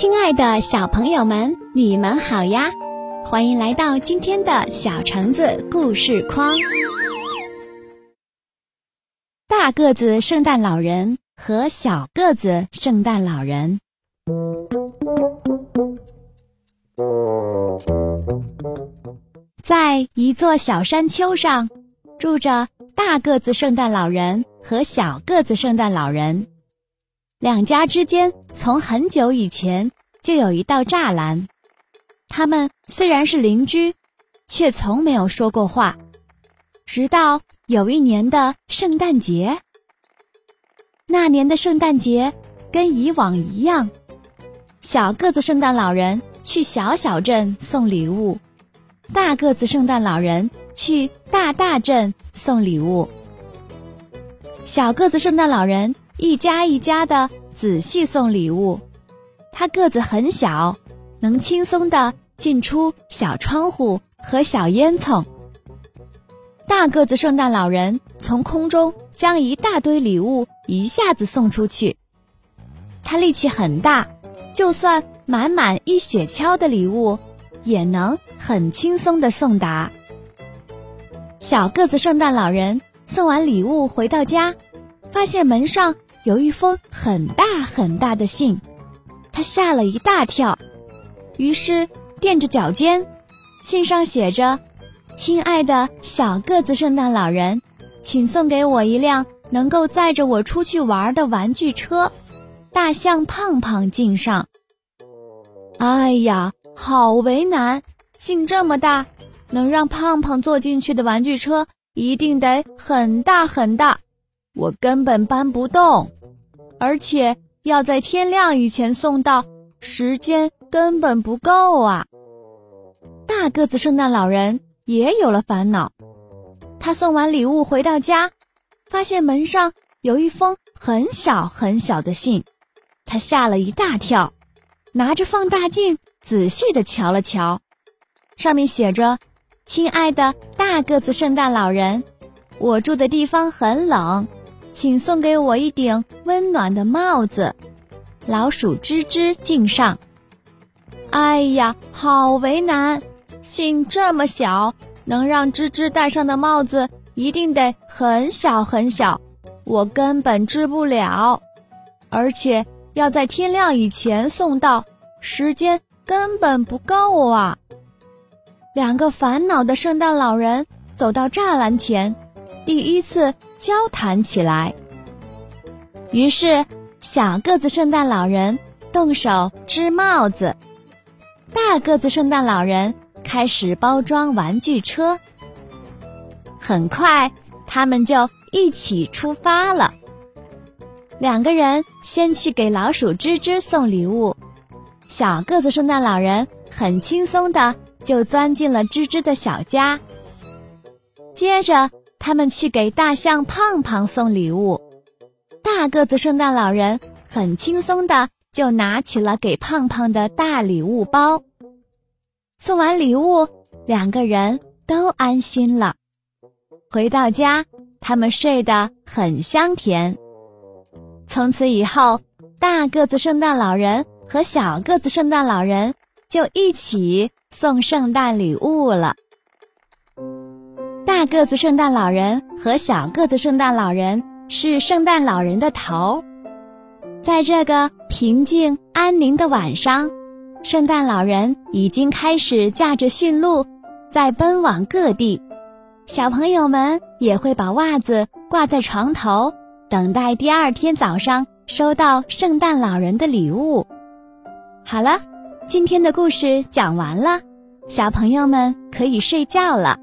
亲爱的小朋友们，你们好呀！欢迎来到今天的小橙子故事框。大个子圣诞老人和小个子圣诞老人，在一座小山丘上，住着大个子圣诞老人和小个子圣诞老人。两家之间从很久以前就有一道栅栏，他们虽然是邻居，却从没有说过话。直到有一年的圣诞节，那年的圣诞节跟以往一样，小个子圣诞老人去小小镇送礼物，大个子圣诞老人去大大镇送礼物。小个子圣诞老人。一家一家的仔细送礼物，他个子很小，能轻松的进出小窗户和小烟囱。大个子圣诞老人从空中将一大堆礼物一下子送出去，他力气很大，就算满满一雪橇的礼物，也能很轻松的送达。小个子圣诞老人送完礼物回到家，发现门上。有一封很大很大的信，他吓了一大跳，于是垫着脚尖，信上写着：“亲爱的小个子圣诞老人，请送给我一辆能够载着我出去玩的玩具车，大象胖胖敬上。”哎呀，好为难！信这么大，能让胖胖坐进去的玩具车一定得很大很大，我根本搬不动。而且要在天亮以前送到，时间根本不够啊！大个子圣诞老人也有了烦恼。他送完礼物回到家，发现门上有一封很小很小的信，他吓了一大跳，拿着放大镜仔细的瞧了瞧，上面写着：“亲爱的大个子圣诞老人，我住的地方很冷。”请送给我一顶温暖的帽子，老鼠吱吱敬上。哎呀，好为难！信这么小，能让吱吱戴上的帽子一定得很小很小，我根本织不了，而且要在天亮以前送到，时间根本不够啊！两个烦恼的圣诞老人走到栅栏前，第一次。交谈起来。于是，小个子圣诞老人动手织帽子，大个子圣诞老人开始包装玩具车。很快，他们就一起出发了。两个人先去给老鼠吱吱送礼物，小个子圣诞老人很轻松的就钻进了吱吱的小家。接着。他们去给大象胖胖送礼物，大个子圣诞老人很轻松的就拿起了给胖胖的大礼物包。送完礼物，两个人都安心了。回到家，他们睡得很香甜。从此以后，大个子圣诞老人和小个子圣诞老人就一起送圣诞礼物了。大个子圣诞老人和小个子圣诞老人是圣诞老人的头，在这个平静安宁的晚上，圣诞老人已经开始驾着驯鹿，在奔往各地。小朋友们也会把袜子挂在床头，等待第二天早上收到圣诞老人的礼物。好了，今天的故事讲完了，小朋友们可以睡觉了。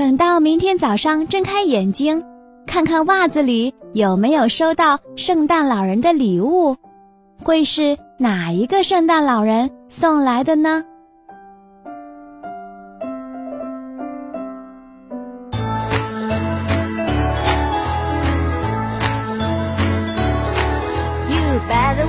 等到明天早上睁开眼睛，看看袜子里有没有收到圣诞老人的礼物，会是哪一个圣诞老人送来的呢？You better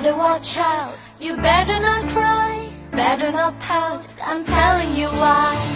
Better watch out, you better not cry, better not pout, I'm telling you why.